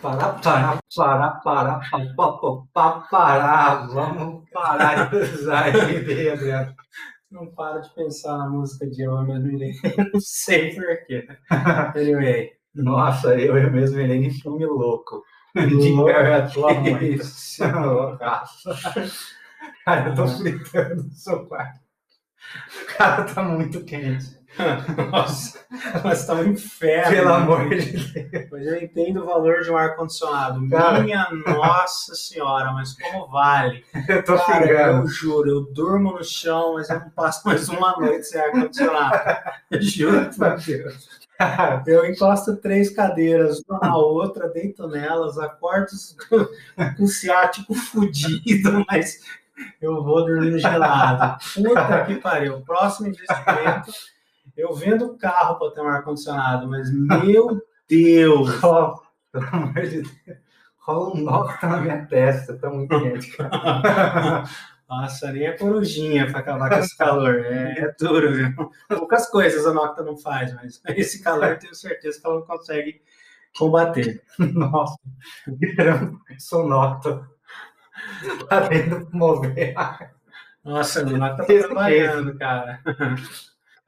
Parar, parar, parar, parar, parar, parar, vamos parar de usar MD, Adriano. Não para de pensar na música de Eu Mesmo Irei. Não sei porquê. Anyway. Nossa, eu, eu mesmo irei em filme louco. De Isso, loucaço. Cara, eu tô fritando no seu quarto. O cara tá muito quente. Nossa, mas tá um inferno. Pelo amor de Deus. Mas eu entendo o valor de um ar-condicionado. Minha nossa senhora, mas como vale? Eu tô Cara, eu juro, eu durmo no chão, mas eu não passo mais uma noite sem ar-condicionado. Juro por Deus. Eu encosto três cadeiras uma na outra, deito nelas, acordo com o ciático fudido, mas eu vou dormindo gelado. Puta que pariu. Próximo investimento, eu vendo o carro para ter um ar-condicionado, mas meu Deus! ó, pelo amor de Deus. Rola um nó que tá na minha testa, tá muito quente, cara. Nossa, nem é corujinha para acabar com esse calor. É, é duro, viu? Poucas coisas a Nocta não faz, mas esse calor tenho certeza que ela não consegue combater. Nossa, virando sonocto. Tá tendo que mover. Nossa, a Nocta tá trabalhando, cara.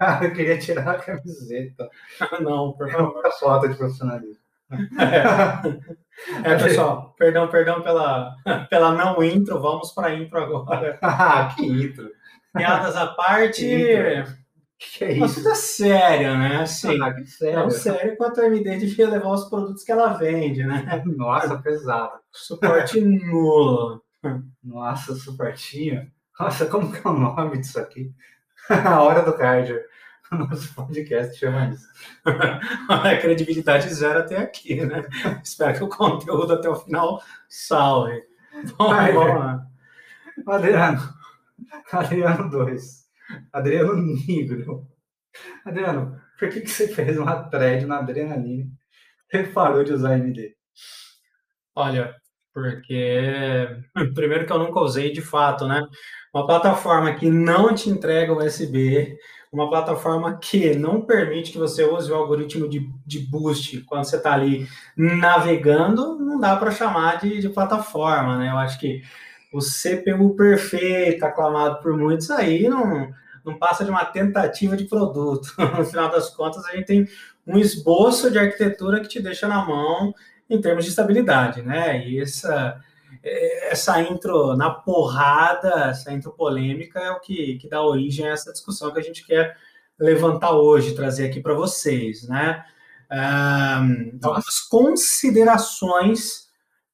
Cara, eu queria tirar a camiseta. Não, por É favor. muita falta de profissionalismo. É, pessoal, perdão, perdão pela, pela não intro, vamos para intro agora. Ah, que intro. Piadas à parte, Que Que é uma isso? coisa séria, né? Assim, Ah, que tão sério. sério quanto a MD devia levar os produtos que ela vende, né? Nossa, pesado. Suporte nulo. Nossa, suportinho. Nossa, como que é o nome disso aqui? A hora do cardio. Nosso podcast chama isso. A credibilidade zero até aqui, né? Espero que o conteúdo até o final salve. Bom, vamos velho. lá. Adriano. Adriano 2. Adriano Negro. Adriano, por que, que você fez uma thread na adrenalina e parou de usar MD? Olha, porque primeiro que eu nunca usei de fato, né? Uma plataforma que não te entrega USB, uma plataforma que não permite que você use o algoritmo de, de boost quando você está ali navegando, não dá para chamar de, de plataforma, né? Eu acho que o CPU perfeito, aclamado por muitos aí, não, não passa de uma tentativa de produto. No final das contas, a gente tem um esboço de arquitetura que te deixa na mão em termos de estabilidade, né? E essa, essa intro na porrada, essa intro polêmica é o que, que dá origem a essa discussão que a gente quer levantar hoje, trazer aqui para vocês, né? Um, algumas considerações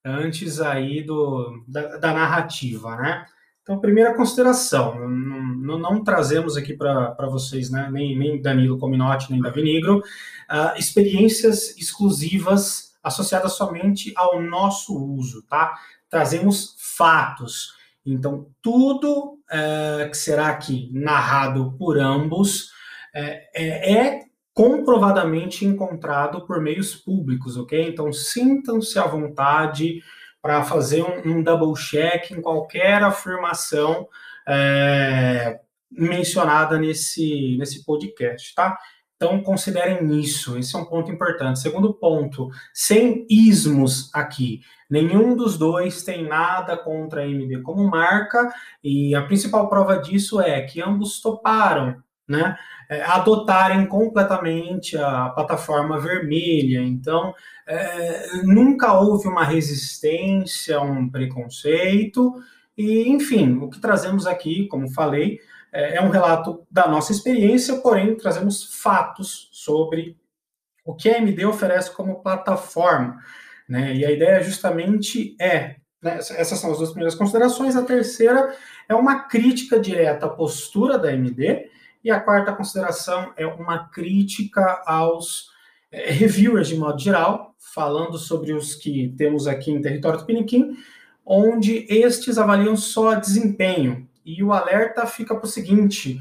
antes aí do, da, da narrativa, né? Então, primeira consideração, não, não, não trazemos aqui para vocês, né, nem, nem Danilo Cominotti, nem Davi Negro, uh, experiências exclusivas associadas somente ao nosso uso, tá? Trazemos fatos. Então, tudo uh, que será aqui narrado por ambos é, é comprovadamente encontrado por meios públicos, ok? Então, sintam-se à vontade para fazer um, um, double check em qualquer afirmação é, mencionada nesse, nesse podcast, tá? Então, considerem isso, esse é um ponto importante. Segundo ponto, sem ismos aqui. Nenhum dos dois tem nada contra a MD como marca, e a principal prova disso é que ambos toparam, né? É, adotarem completamente a plataforma vermelha. Então, é, nunca houve uma resistência, um preconceito, e, enfim, o que trazemos aqui, como falei, é, é um relato da nossa experiência, porém, trazemos fatos sobre o que a MD oferece como plataforma. Né? E a ideia justamente é. Né, essas são as duas primeiras considerações. A terceira é uma crítica direta à postura da MD. E a quarta consideração é uma crítica aos é, reviewers de modo geral, falando sobre os que temos aqui em território do Piniquim, onde estes avaliam só desempenho. E o alerta fica para o seguinte: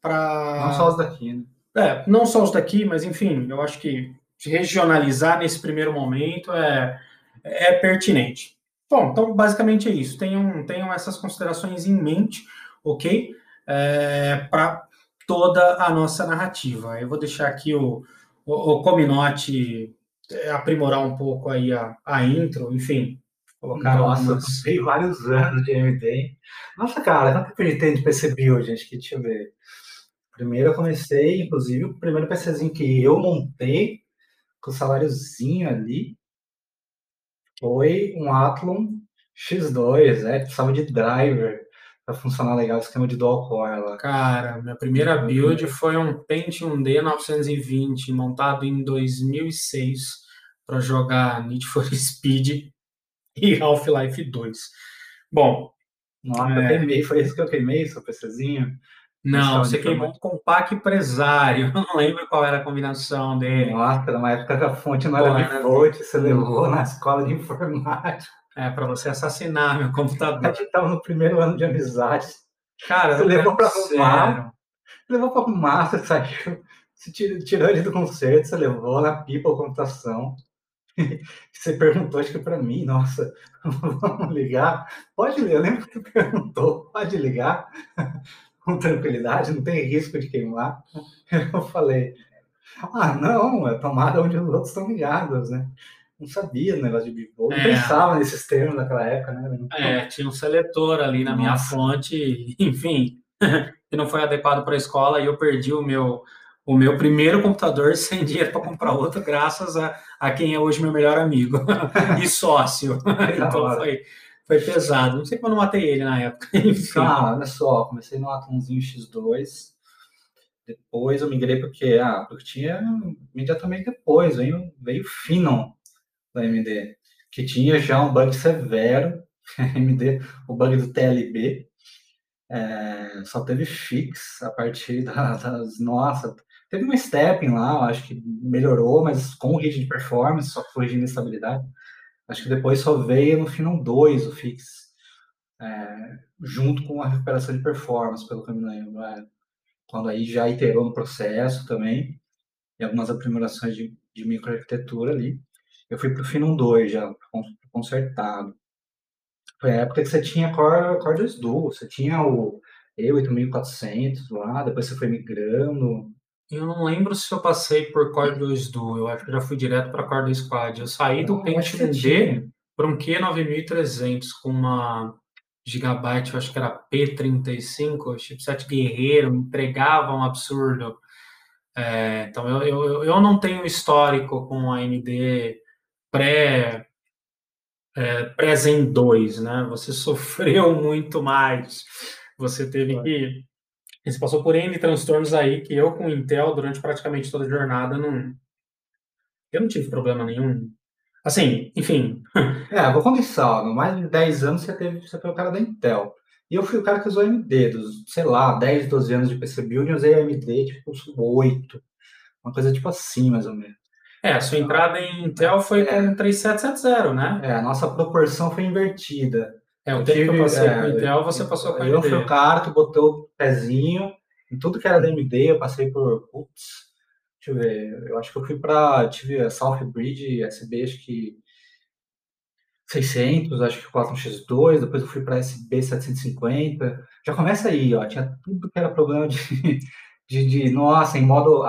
para. Não só os daqui, né? É, não só os daqui, mas enfim, eu acho que regionalizar nesse primeiro momento é, é pertinente. Bom, então basicamente é isso. Tenham, tenham essas considerações em mente, ok? É, para toda a nossa narrativa. Eu vou deixar aqui o, o, o Cominote aprimorar um pouco aí a, a intro, enfim. Colocar Nossa, eu vários anos de AMD. Nossa, cara, quanto tempo a gente tem de PC Build, gente? Que, deixa eu ver. Primeiro eu comecei, inclusive, o primeiro PCzinho que eu montei, com o saláriozinho ali, foi um Athlon X2, é, precisava de driver para funcionar legal o esquema de dual core lá. Cara, minha primeira build foi um Pentium D920 montado em 2006 para jogar Need for Speed e Half-Life 2. Bom, nossa, é... eu queimei, foi isso que eu queimei, seu PCzinho? Não, você queimou um compact empresário. Eu não lembro qual era a combinação dele. Nossa, na época da fonte não era de fonte, você levou na escola de informática. É, para você assassinar meu computador. A gente estava no primeiro ano de amizade. Cara, você levou para arrumar. Levou para arrumar, você saiu. Você tirou ele do concerto, você levou na pipa a computação. Você perguntou, acho que para mim, nossa, vamos ligar? Pode ler, eu lembro que você perguntou, pode ligar com tranquilidade, não tem risco de queimar. Eu falei, ah, não, é tomada onde os outros estão ligados, né? Não sabia o negócio de bivô, não é. pensava nesses termos naquela época, né? É, tinha um seletor ali na nossa. minha fonte, enfim, que não foi adequado para a escola e eu perdi o meu o meu primeiro computador sem dinheiro para comprar outro, graças a, a quem é hoje meu melhor amigo e sócio. então foi, foi pesado. Não sei como eu não matei ele na época. Enfim. Ah, olha só, comecei no Atomzinho X2, depois eu migrei porque, ah, porque tinha imediatamente depois, veio, veio Finon da AMD, que tinha já um bug severo, AMD, o bug do TLB, é, só teve fix a partir das, das nossa, Teve uma stepping lá, acho que melhorou, mas com o hit de performance, só corrigindo estabilidade. Acho que depois só veio no Final 2 o fix, é, junto com a recuperação de performance, pelo que eu me lembro. É, quando aí já iterou no processo também, e algumas aprimorações de, de microarquitetura ali. Eu fui para o Final 2 já, consertado. Foi a época que você tinha Core, Core 2 Duo, você tinha o E8400 lá, depois você foi migrando, eu não lembro se eu passei por Core 2 Duo, eu acho que já fui direto para Core 2 Quad. Eu saí do Pentium D para um Q9300 com uma Gigabyte, eu acho que era P35, chipset guerreiro, entregava um absurdo. É, então eu, eu, eu não tenho histórico com AMD pré é, pré Zen 2, né? Você sofreu muito mais. Você teve que você passou por N transtornos aí que eu com Intel, durante praticamente toda a jornada, não. Eu não tive problema nenhum. Assim, enfim. É, vou começar. No mais de 10 anos você, teve, você foi o cara da Intel. E eu fui o cara que usou AMD, dos, sei lá, 10, 12 anos de PC Building, eu usei AMD tipo 8. Uma coisa tipo assim, mais ou menos. É, a sua entrada em Intel foi é, com 3770, né? É, a nossa proporção foi invertida. É, o tempo que eu passei é, com o Intel, você passou com a AMD. Eu fui o cara que botou o pezinho em tudo que era da AMD, eu passei por, putz, deixa eu ver, eu acho que eu fui para, tive a South Bridge SB, acho que 600, acho que 4X2, depois eu fui para SB 750, já começa aí, ó, tinha tudo que era problema de, de, de nossa, em modo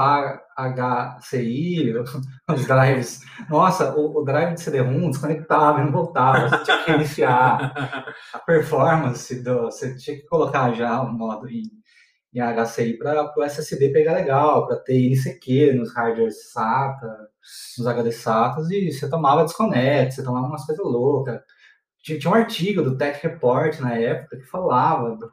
HCI, os drives. Nossa, o, o drive de CD-ROM desconectava e não voltava, você tinha que iniciar a performance, do, você tinha que colocar já o modo em, em HCI para o SSD pegar legal, para ter ICQ nos hardwares SATA, nos HD SATAs, e você tomava desconect, você tomava umas coisas loucas. Tinha, tinha um artigo do Tech Report na época que falava do,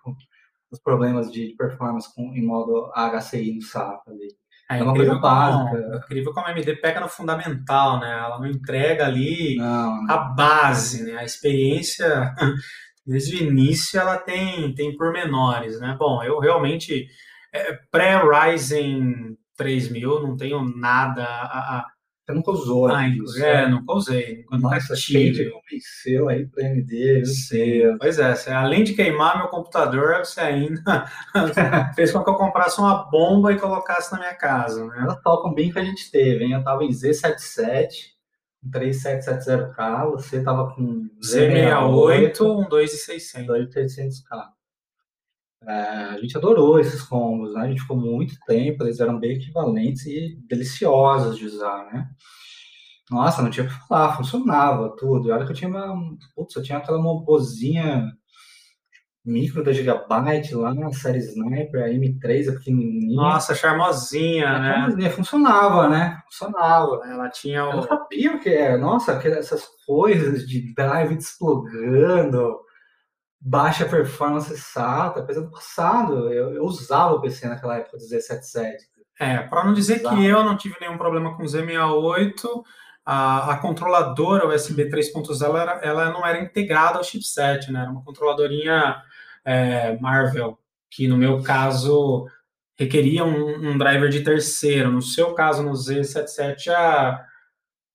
os problemas de performance com, em modo HCI no SAP ali. É, é uma coisa básica. Como, incrível como a AMD pega no fundamental, né? Ela não entrega ali não, não. a base, né? A experiência, desde o início, ela tem, tem pormenores, né? Bom, eu realmente, é, pré-Ryzen 3000, não tenho nada a, a você nunca usou ah, isso, É, nunca usei. Nossa, tive. convenceu aí para AMD. Sim. Pois é, você, além de queimar meu computador, você ainda fez com que eu comprasse uma bomba e colocasse na minha casa. Né? Ela toca bem que a gente teve, hein? Eu tava em Z77, um 3770K, você tava com Z68, um 2600. 2600K. É, a gente adorou esses combos, né? A gente ficou muito tempo, eles eram bem equivalentes e deliciosos de usar, né? Nossa, não tinha que falar, funcionava tudo. E olha que eu tinha uma. Putz, eu tinha aquela mobozinha micro da Gigabyte lá na série Sniper, a M3, a pequenininha. Nossa, charmosinha, a né? Charmosinha, funcionava, né? Funcionava. Ela tinha o... Eu sabia o que era. Nossa, essas coisas de drive desplugando, baixa performance SATA, coisa do passado. Eu, eu usava o PC naquela época do Z77. É, para não dizer que eu não tive nenhum problema com o Z68, a, a controladora USB 3.0 ela, ela não era integrada ao chipset, né? Era uma controladorinha é, Marvel, que no meu caso requeria um, um, driver de terceiro. No seu caso, no Z77 já,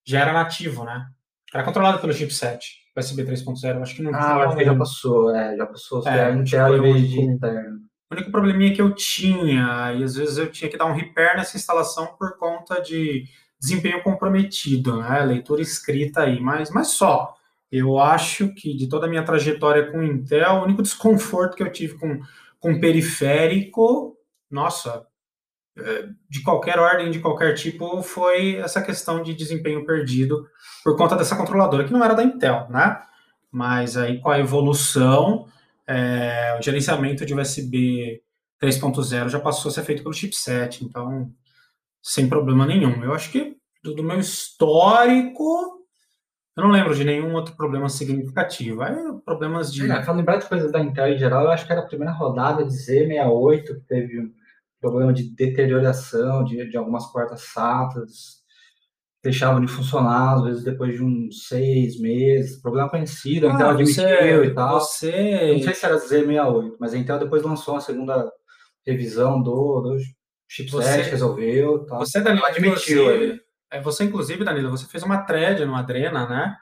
já era nativo, né? Era controlado pelo chipset USB 3.0. Acho que não ah, acho que já passou, é, já passou. É, Intel em vez de interno. O único probleminha que eu tinha, e às vezes eu tinha que dar um repair nessa instalação por conta de desempenho comprometido, né? Leitura escrita aí, mas, mas só. Eu acho que de toda a minha trajetória com Intel, o único desconforto que eu tive com, com periférico, nossa, é, de qualquer ordem, de qualquer tipo, foi essa questão de desempenho perdido por conta dessa controladora, que não era da Intel, né? Mas aí com a evolução, é, o gerenciamento de USB 3.0 já passou a ser feito pelo chipset, então sem problema nenhum. Eu acho que do, meu histórico, eu não lembro de nenhum outro problema significativo. Aí, problemas de. É, lembrar de coisas da Intel em geral, eu acho que era a primeira rodada de Z68 que teve problema de deterioração de, de algumas portas SATAs, deixavam de funcionar, às vezes depois de uns seis meses. Problema conhecido, ah, admitiu você, e tal. Você... Não sei se era Z68, mas a Intel depois lançou a segunda revisão do, do chipset, você, resolveu. Tal. Você, Danilo, admitiu. É, você, inclusive, Danilo, você fez uma thread no Adrena, né?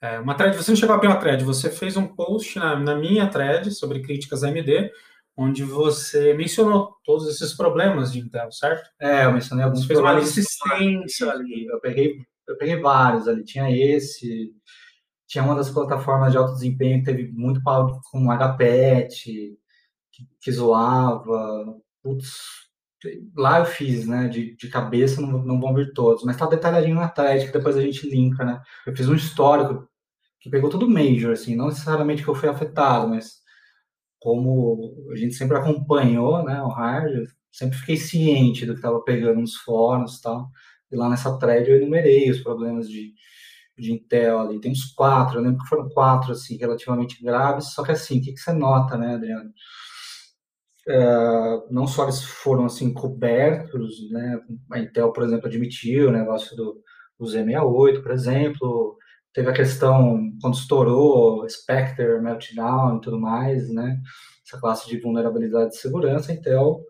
É, uma thread, você não chegou a abrir uma thread, você fez um post na, na minha thread sobre críticas AMD, onde você mencionou todos esses problemas de Intel, certo? É, eu mencionei alguns. Você fez uma assistência ali. Eu peguei, eu peguei vários ali. Tinha esse, tinha uma das plataformas de alto desempenho que teve muito pau com HPET, que, que zoava. Putz, lá eu fiz, né? De, de cabeça não, não vão vir todos, mas tá detalhadinho na thread que depois a gente linka, né? Eu fiz um histórico que pegou tudo major, assim, não necessariamente que eu fui afetado, mas como a gente sempre acompanhou, né, o hardware, sempre fiquei ciente do que estava pegando nos fóruns e tal. E lá nessa thread eu enumerei os problemas de, de Intel ali. Tem uns quatro, eu lembro que foram quatro, assim, relativamente graves. Só que assim, o que, que você nota, né, Adriano? É, não só eles foram, assim, cobertos, né, a Intel, por exemplo, admitiu o negócio do, do Z68, por exemplo, Teve a questão, quando estourou Spectre, Meltdown e tudo mais, né? Essa classe de vulnerabilidade de segurança, Intel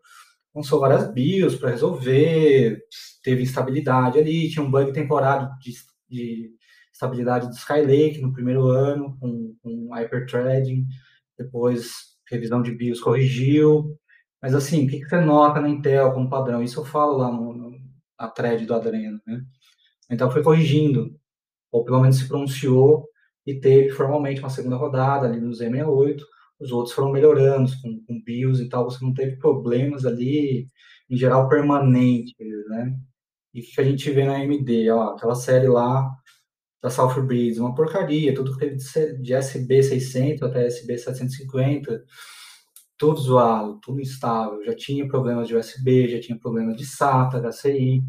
lançou várias BIOS para resolver, teve instabilidade ali, tinha um bug temporário de, de estabilidade do Skylake no primeiro ano, com, com hyperthreading, depois revisão de BIOS corrigiu, mas assim, o que, que você nota na Intel como padrão? Isso eu falo lá no, no na thread do Adreno, né? Intel foi corrigindo ou pelo menos se pronunciou e teve formalmente uma segunda rodada ali no Z68. Os outros foram melhorando com, com BIOS e tal, você não teve problemas ali, em geral, permanentes, né? E o que a gente vê na AMD, ó, aquela série lá da Sulfur Breeze, uma porcaria, tudo que teve de SB600 até SB750, tudo zoado, tudo instável, já tinha problemas de USB, já tinha problemas de SATA, HCI,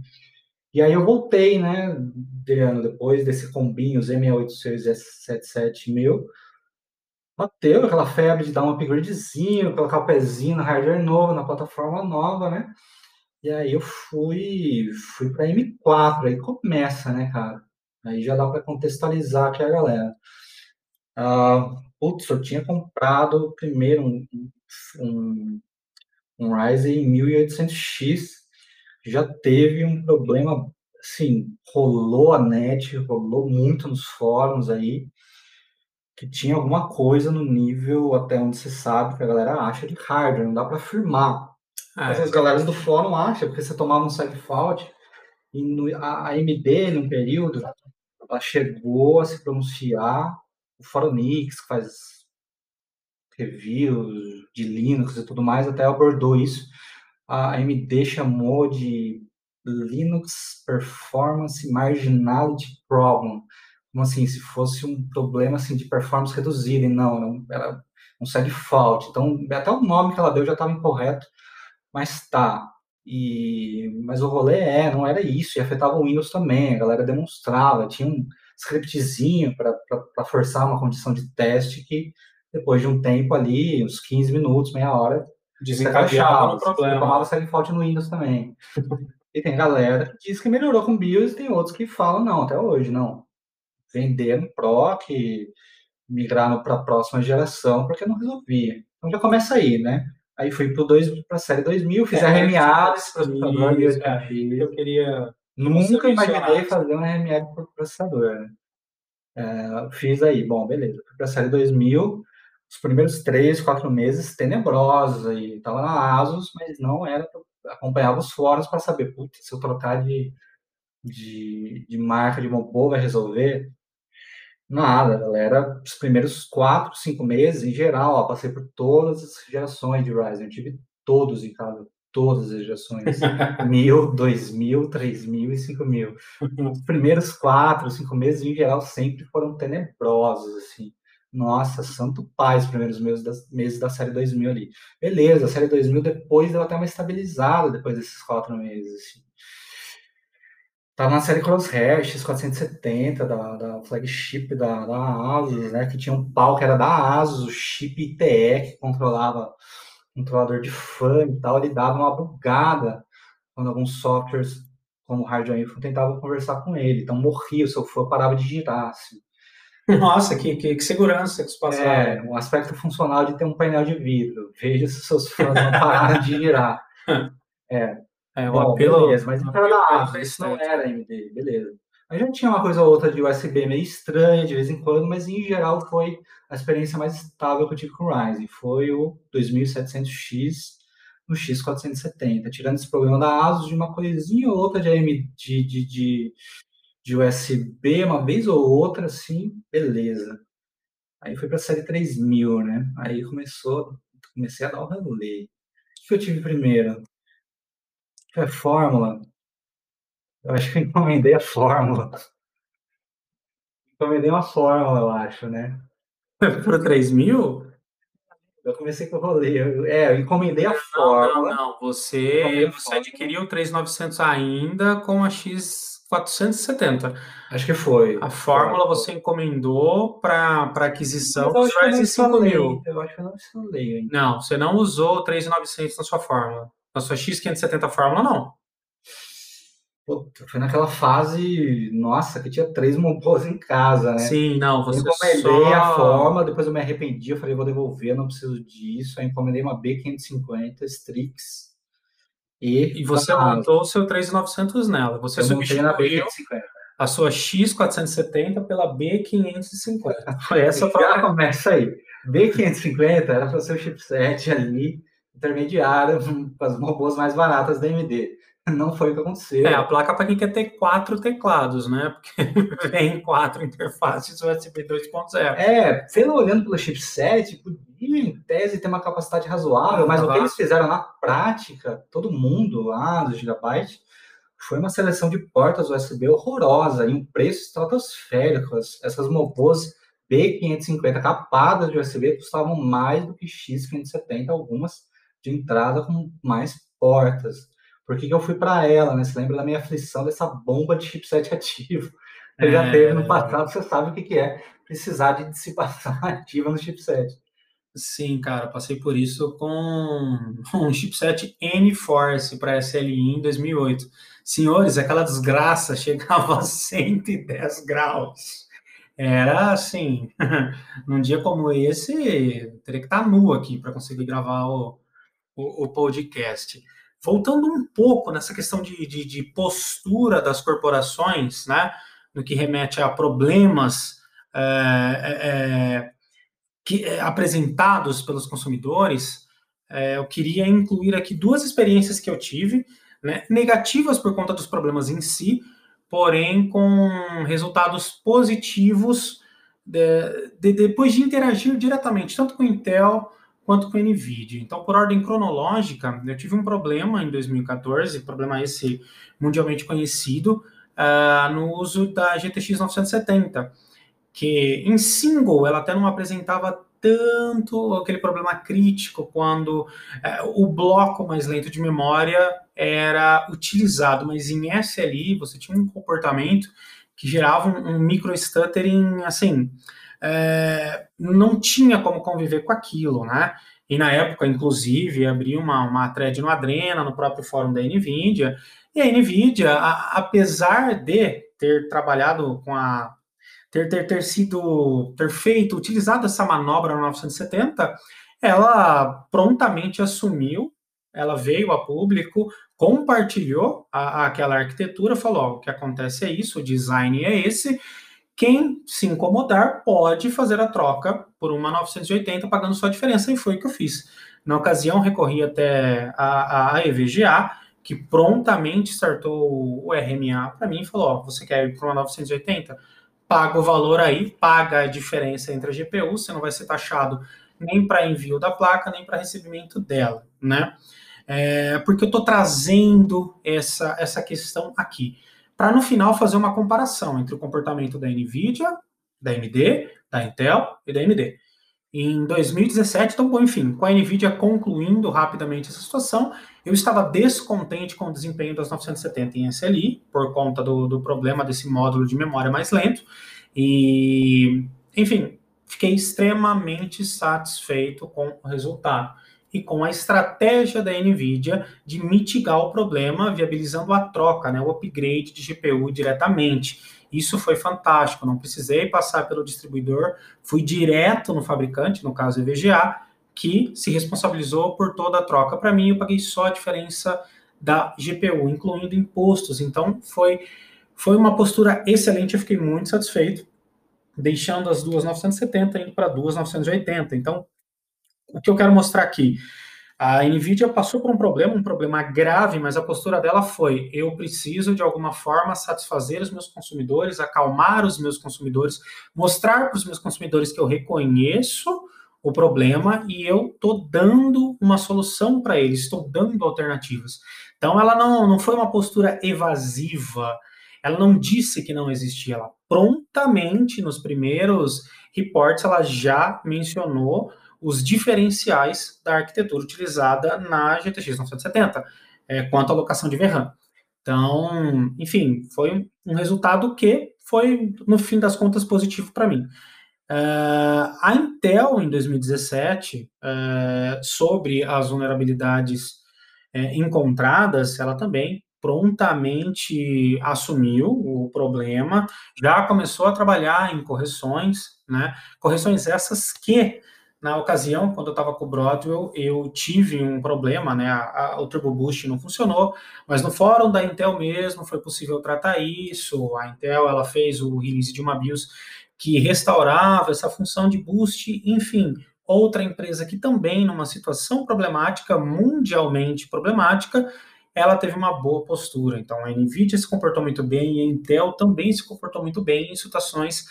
e aí eu voltei, né, Adriano, depois desse combinho Z686 e S77 meu, bateu aquela febre de dar um upgradezinho, colocar o pezinho no hardware novo, na plataforma nova, né? E aí eu fui, fui para M4, aí começa, né, cara? Aí já dá para contextualizar aqui a galera. Uh, putz, eu tinha comprado primeiro um, um, um Ryzen 1800X, já teve um problema, assim, rolou a net, rolou muito nos fóruns aí, que tinha alguma coisa no nível até onde se sabe que a galera acha de hardware, não dá para afirmar. Ah, Mas as galeras do fórum acham, porque você tomava um side fault, e no, a AMD, num período, ela chegou a se pronunciar, o Fórum Nix, que faz reviews de Linux e tudo mais, até abordou isso, a AMD chamou de Linux Performance Marginality Problem. Como assim, se fosse um problema assim, de performance reduzida, e não, não era um side fault. Então, até o nome que ela deu já estava incorreto, mas tá. E, mas o rolê é, não era isso, e afetava o Windows também, a galera demonstrava, tinha um scriptzinho para forçar uma condição de teste que depois de um tempo ali, uns 15 minutos, meia hora, desencadeava no problema. Tomava side fault no Windows também. e tem galera que diz que melhorou com BIOS e tem outros que falam não, até hoje, não. Vender no Pro, que migrar para a próxima geração, porque não resolvia. Então já começa aí, né? Aí fui para a série 2000, fiz é, RMA, processador, é, eu queria... Nunca imaginei fazer um RMA por processador, né? É, fiz aí, bom, beleza. Fui para a série 2000, os primeiros três, quatro meses tenebrosos aí. Tava na ASUS, mas não era. Acompanhava os fóruns para saber, putz, se eu trocar de, de, de marca de robô vai resolver. Nada, galera. Os primeiros quatro, cinco meses, em geral, ó, passei por todas as gerações de Ryzen. Eu tive todos em casa, todas as gerações. mil, dois mil, três mil e cinco mil. Os primeiros quatro, cinco meses, em geral, sempre foram tenebrosos, assim. Nossa, santo pai, os primeiros meses da, meses da série 2000 ali. Beleza, a série 2000 depois ela até uma estabilizada depois desses quatro meses. Assim. Tava na série Crosshair, X470, da, da flagship da, da Asus, né? Que tinha um pau que era da Asus, o chip ITE, que controlava controlador de fã e tal. Ele dava uma bugada quando alguns softwares, como o Hardware Info, tentavam conversar com ele. Então morria, o seu fã parava de girar, assim. Nossa, que, que, que segurança que isso passava. É, um aspecto funcional de ter um painel de vidro. Veja se seus fãs não pararam de girar. É, é, o Bom, apelo. Beleza, mas então era da ASUS, isso não era AMD, beleza. A gente tinha uma coisa ou outra de USB meio estranha de vez em quando, mas em geral foi a experiência mais estável que eu tive com o Ryzen. Foi o 2700X no X470. Tirando esse problema da ASUS, de uma coisinha ou outra de, AMD, de, de, de, de USB, uma vez ou outra, assim, beleza. Aí foi para a série 3000, né? Aí começou, comecei a dar o rolê. O que eu tive primeiro? É fórmula. Eu acho que eu encomendei a fórmula. Encomendei uma fórmula, eu acho, né? Pro 3 mil? Eu comecei com o rolê. é, eu encomendei a não, fórmula. Não, não, Você, você adquiriu o 3900 ainda com a X470. Acho que foi. A fórmula você encomendou para aquisição dos Ryzen 5000. Eu acho que eu não instalei ainda. Não, você não usou o 3900 na sua fórmula. Na sua X570 Fórmula, não. Puta, foi naquela fase, nossa, que tinha três monpôs em casa, né? Sim, não, você eu encomendei só... a forma, depois eu me arrependi, eu falei, vou devolver, não preciso disso. Aí encomendei uma B550 Strix. E, e você montou o seu 3900 nela. Você eu substituiu na B550. a sua X470 pela B550. Foi essa Já começa aí. B550 era para o seu chipset ali intermediária para as robôs mais baratas da AMD. Não foi o que aconteceu. É, a placa para quem quer ter quatro teclados, né? Porque vem quatro interfaces USB 2.0. É, pelo olhando pelo chipset, em tese ter uma capacidade razoável, mas o que eles fizeram na prática, todo mundo lá do Gigabyte, foi uma seleção de portas USB horrorosa e um preço estratosférico. Essas robôs B550 capadas de USB custavam mais do que X570, algumas de entrada com mais portas. Por que, que eu fui para ela, né? Você lembra da minha aflição dessa bomba de chipset ativo? Eu é... já teve no passado, você sabe o que, que é precisar de dissipação ativa no chipset. Sim, cara, passei por isso com um chipset N-Force para SLI em 2008. Senhores, aquela desgraça chegava a 110 graus. Era assim, num dia como esse, teria que estar nu aqui para conseguir gravar o, o, o podcast. Voltando um pouco nessa questão de, de, de, postura das corporações, né, no que remete a problemas é que, é, apresentados pelos consumidores, é, eu queria incluir aqui duas experiências que eu tive, né, negativas por conta dos problemas em si, porém com resultados positivos de, de, depois de interagir diretamente, tanto com Intel quanto com NVIDIA. Então, por ordem cronológica, eu tive um problema em 2014, problema esse mundialmente conhecido, uh, no uso da GTX 970, que em single ela até não apresentava tanto aquele problema crítico quando uh, o bloco mais lento de memória era utilizado, mas em SLI você tinha um comportamento que gerava um, um micro stuttering assim. É, não tinha como conviver com aquilo, né? E na época, inclusive, abri uma, uma thread no Adrena, no próprio fórum da NVIDIA, e a NVIDIA, a, apesar de ter trabalhado com a. Ter, ter, ter sido. ter feito, utilizado essa manobra no 970, ela prontamente assumiu, ela veio a público, compartilhou a, aquela arquitetura, falou: ó, o que acontece é isso, o design é esse. Quem se incomodar pode fazer a troca por uma 980 pagando só a diferença, e foi o que eu fiz. Na ocasião, recorri até a, a EVGA, que prontamente startou o RMA para mim e falou: ó, você quer ir para uma 980? Paga o valor aí, paga a diferença entre a GPU, você não vai ser taxado nem para envio da placa, nem para recebimento dela, né? É, porque eu estou trazendo essa, essa questão aqui, para no final fazer uma comparação entre o comportamento da NVIDIA, da AMD, da Intel e da AMD. Em 2017, então, enfim, com a NVIDIA concluindo rapidamente essa situação, eu estava descontente com o desempenho das 970 em SLI, por conta do, do problema desse módulo de memória mais lento, e, enfim, fiquei extremamente satisfeito com o resultado e com a estratégia da NVIDIA de mitigar o problema, viabilizando a troca, né, o upgrade de GPU diretamente. Isso foi fantástico, não precisei passar pelo distribuidor, fui direto no fabricante, no caso EVGA, que se responsabilizou por toda a troca. Para mim, eu paguei só a diferença da GPU, incluindo impostos. Então, foi, foi uma postura excelente, eu fiquei muito satisfeito, deixando as duas 970 indo para duas 980. Então, o que eu quero mostrar aqui? A Nvidia passou por um problema, um problema grave, mas a postura dela foi: eu preciso de alguma forma satisfazer os meus consumidores, acalmar os meus consumidores, mostrar para os meus consumidores que eu reconheço o problema e eu estou dando uma solução para eles, estou dando alternativas. Então, ela não, não foi uma postura evasiva, ela não disse que não existia, ela prontamente, nos primeiros reports, ela já mencionou os diferenciais da arquitetura utilizada na GTX 970, é, quanto à alocação de VRAM. Então, enfim, foi um resultado que foi, no fim das contas, positivo para mim. Uh, a Intel, em 2017, uh, sobre as vulnerabilidades uh, encontradas, ela também prontamente assumiu o problema, já começou a trabalhar em correções, né? Correções essas que na ocasião, quando eu estava com o Broadwell, eu tive um problema, né? A, a, o Turbo Boost não funcionou, mas no fórum da Intel mesmo foi possível tratar isso. A Intel ela fez o release de uma BIOS que restaurava essa função de boost, enfim. Outra empresa que também, numa situação problemática, mundialmente problemática, ela teve uma boa postura. Então, a NVIDIA se comportou muito bem a Intel também se comportou muito bem em situações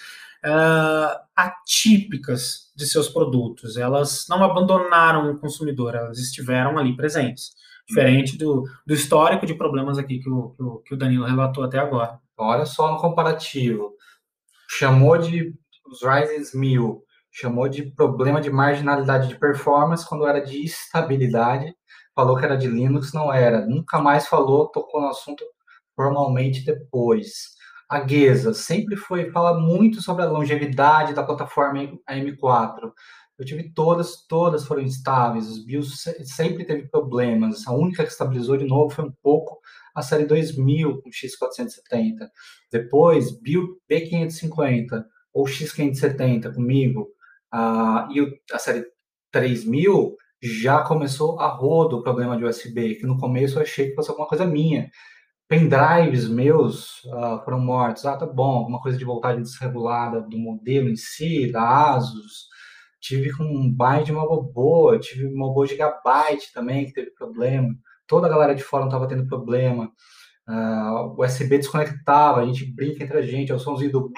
uh, atípicas de seus produtos. Elas não abandonaram o consumidor, elas estiveram ali presentes. Diferente do, do histórico de problemas aqui que o, que o Danilo relatou até agora. Olha só no comparativo. Chamou de os Ryzen 1000, chamou de problema de marginalidade de performance quando era de estabilidade, falou que era de Linux, não era. Nunca mais falou, tocou no assunto formalmente depois a Geza sempre foi fala muito sobre a longevidade da plataforma AM4. Eu tive todas, todas foram instáveis, os BIOS sempre teve problemas. A única que estabilizou de novo foi um pouco a série 2000 com X470. Depois, BIOS B550 ou X570 comigo, a, e a série 3000 já começou a rodo o problema de USB, que no começo eu achei que fosse alguma coisa minha pendrives meus uh, foram mortos. Ah, tá bom, alguma coisa de voltagem desregulada do modelo em si, da Asus. Tive com um byte de uma boa, tive uma boa gigabyte também que teve problema. Toda a galera de fora estava tendo problema. Uh, o USB desconectava, a gente brinca entre a gente, é o somzinho do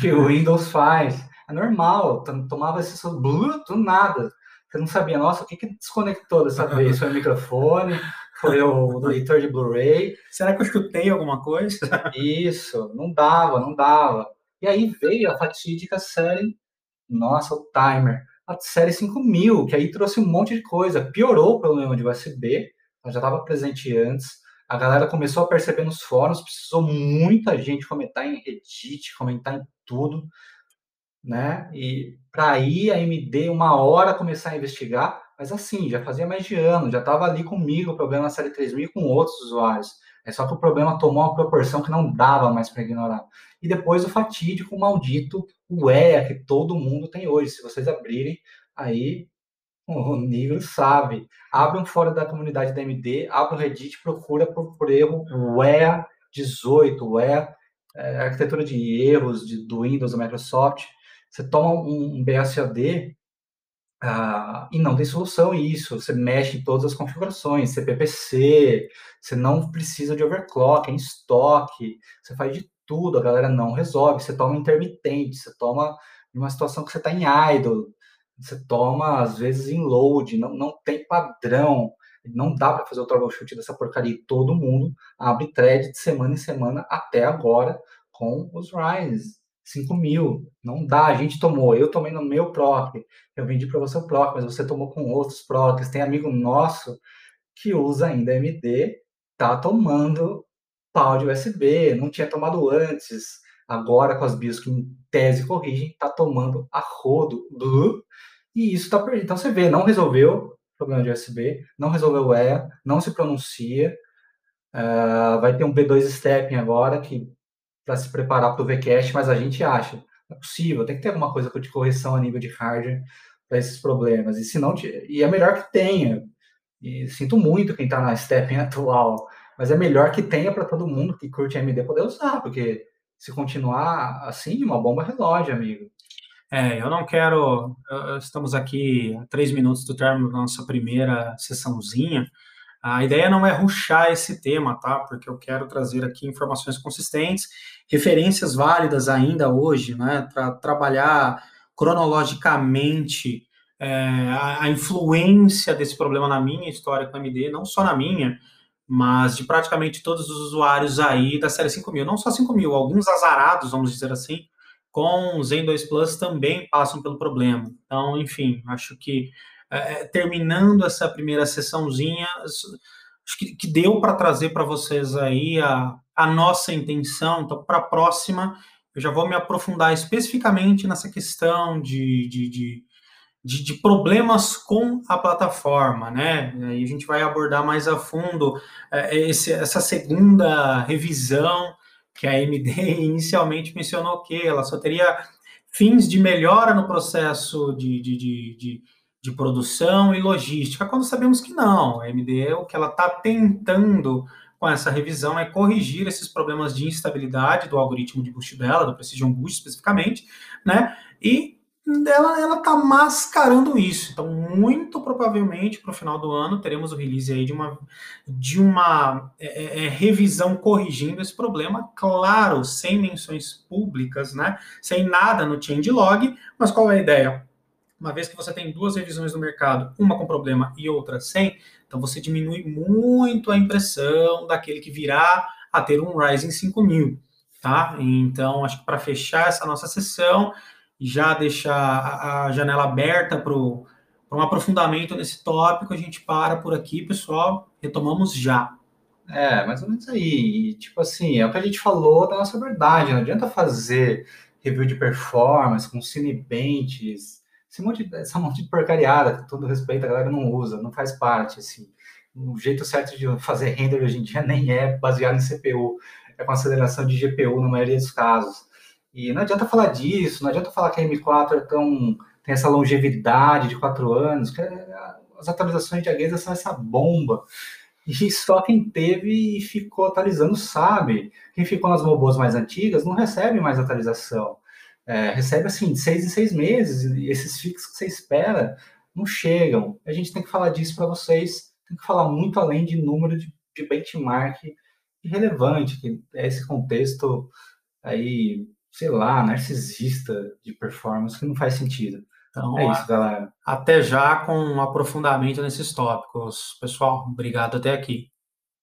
que o Windows faz. É normal, tomava esse som do nada. Você não sabia, nossa, o que, que desconectou dessa vez? Foi o microfone? Foi o leitor de Blu-ray? Será que eu chutei alguma coisa? Isso, não dava, não dava. E aí veio a fatídica série, nossa, o timer, a série 5000, que aí trouxe um monte de coisa, piorou o problema de USB, já estava presente antes, a galera começou a perceber nos fóruns, precisou muita gente comentar em Reddit, comentar em tudo, né? E para aí a AMD uma hora começar a investigar, mas assim, já fazia mais de ano, já estava ali comigo o problema na série 3000 com outros usuários. É só que o problema tomou uma proporção que não dava mais para ignorar. E depois o fatídico, maldito, o EA que todo mundo tem hoje. Se vocês abrirem, aí o nível sabe. Abre um fórum da comunidade da AMD, abre o Reddit, procura por, por erro o EA 18, o EA, é, arquitetura de erros de, do Windows, da Microsoft. Você toma um, um BSAD ah, e não tem solução isso. Você mexe em todas as configurações, CPPC, você não precisa de overclock, é em estoque, você faz de tudo, a galera não resolve. Você toma intermitente, você toma uma situação que você está em idle, você toma às vezes em load, não, não tem padrão, não dá para fazer o troubleshoot dessa porcaria. Todo mundo abre thread de semana em semana até agora com os Rise. 5 mil, não dá, a gente tomou, eu tomei no meu PROC, eu vendi para você o PROC, mas você tomou com outros PROCs, tem amigo nosso que usa ainda MD, tá tomando pau de USB, não tinha tomado antes, agora com as BIOS que em tese corrigem, tá tomando a rodo, e isso tá perdido. Então você vê, não resolveu o problema de USB, não resolveu o EA, não se pronuncia, uh, vai ter um B2 Stepping agora, que para se preparar para o VCast, mas a gente acha, é possível, tem que ter alguma coisa de correção a nível de hardware para esses problemas. E se não, e é melhor que tenha. E sinto muito quem está na stepping atual, mas é melhor que tenha para todo mundo que curte AMD poder usar, porque se continuar assim, uma bomba relógio, amigo. É, eu não quero. Estamos aqui a três minutos do término da nossa primeira sessãozinha. A ideia não é ruxar esse tema, tá? Porque eu quero trazer aqui informações consistentes, referências válidas ainda hoje, né? Para trabalhar cronologicamente é, a, a, influência desse problema na minha história com a AMD, não só na minha, mas de praticamente todos os usuários aí da série 5000. Não só 5000, alguns azarados, vamos dizer assim, com Zen 2 Plus também passam pelo problema. Então, enfim, acho que é, é, terminando essa primeira sessãozinha, acho que, que deu para trazer para vocês aí a, a nossa intenção. Então, para a próxima, eu já vou me aprofundar especificamente nessa questão de, de, de, de, de problemas com a plataforma, né? Aí a gente vai abordar mais a fundo é, esse, essa segunda revisão que a AMD inicialmente mencionou que ela só teria fins de melhora no processo de, de, de, de de produção e logística, quando sabemos que não. A AMD, o que ela está tentando com essa revisão é corrigir esses problemas de instabilidade do algoritmo de boost dela, do Precision Boost especificamente, né? E ela ela está mascarando isso. Então, muito provavelmente para o final do ano teremos o release aí de uma de uma é, é, é revisão corrigindo esse problema, claro, sem menções públicas, né? Sem nada no changelog, mas qual é a ideia? uma vez que você tem duas revisões no mercado, uma com problema e outra sem, então você diminui muito a impressão daquele que virá a ter um Ryzen 5000, tá? Então, acho que para fechar essa nossa sessão, já deixar a janela aberta para um aprofundamento nesse tópico, a gente para por aqui, pessoal. Retomamos já. É, mais ou menos aí. E, tipo assim, é o que a gente falou da nossa verdade. Não adianta fazer review de performance com Cinebenches, esse monte, essa monte de porcariada, com todo respeito, a galera não usa, não faz parte, assim. O jeito certo de fazer render hoje em dia nem é baseado em CPU, é com aceleração de GPU na maioria dos casos. E não adianta falar disso, não adianta falar que a M4 é tão, tem essa longevidade de quatro anos, que as atualizações de Agueza são essa bomba. E só quem teve e ficou atualizando sabe. Quem ficou nas robôs mais antigas não recebe mais atualização é, recebe assim de seis em seis meses e esses fixos que você espera não chegam. A gente tem que falar disso para vocês, tem que falar muito além de número de, de benchmark relevante, que é esse contexto aí, sei lá, narcisista de performance que não faz sentido. Então, É isso, galera. até já com um aprofundamento nesses tópicos. Pessoal, obrigado até aqui.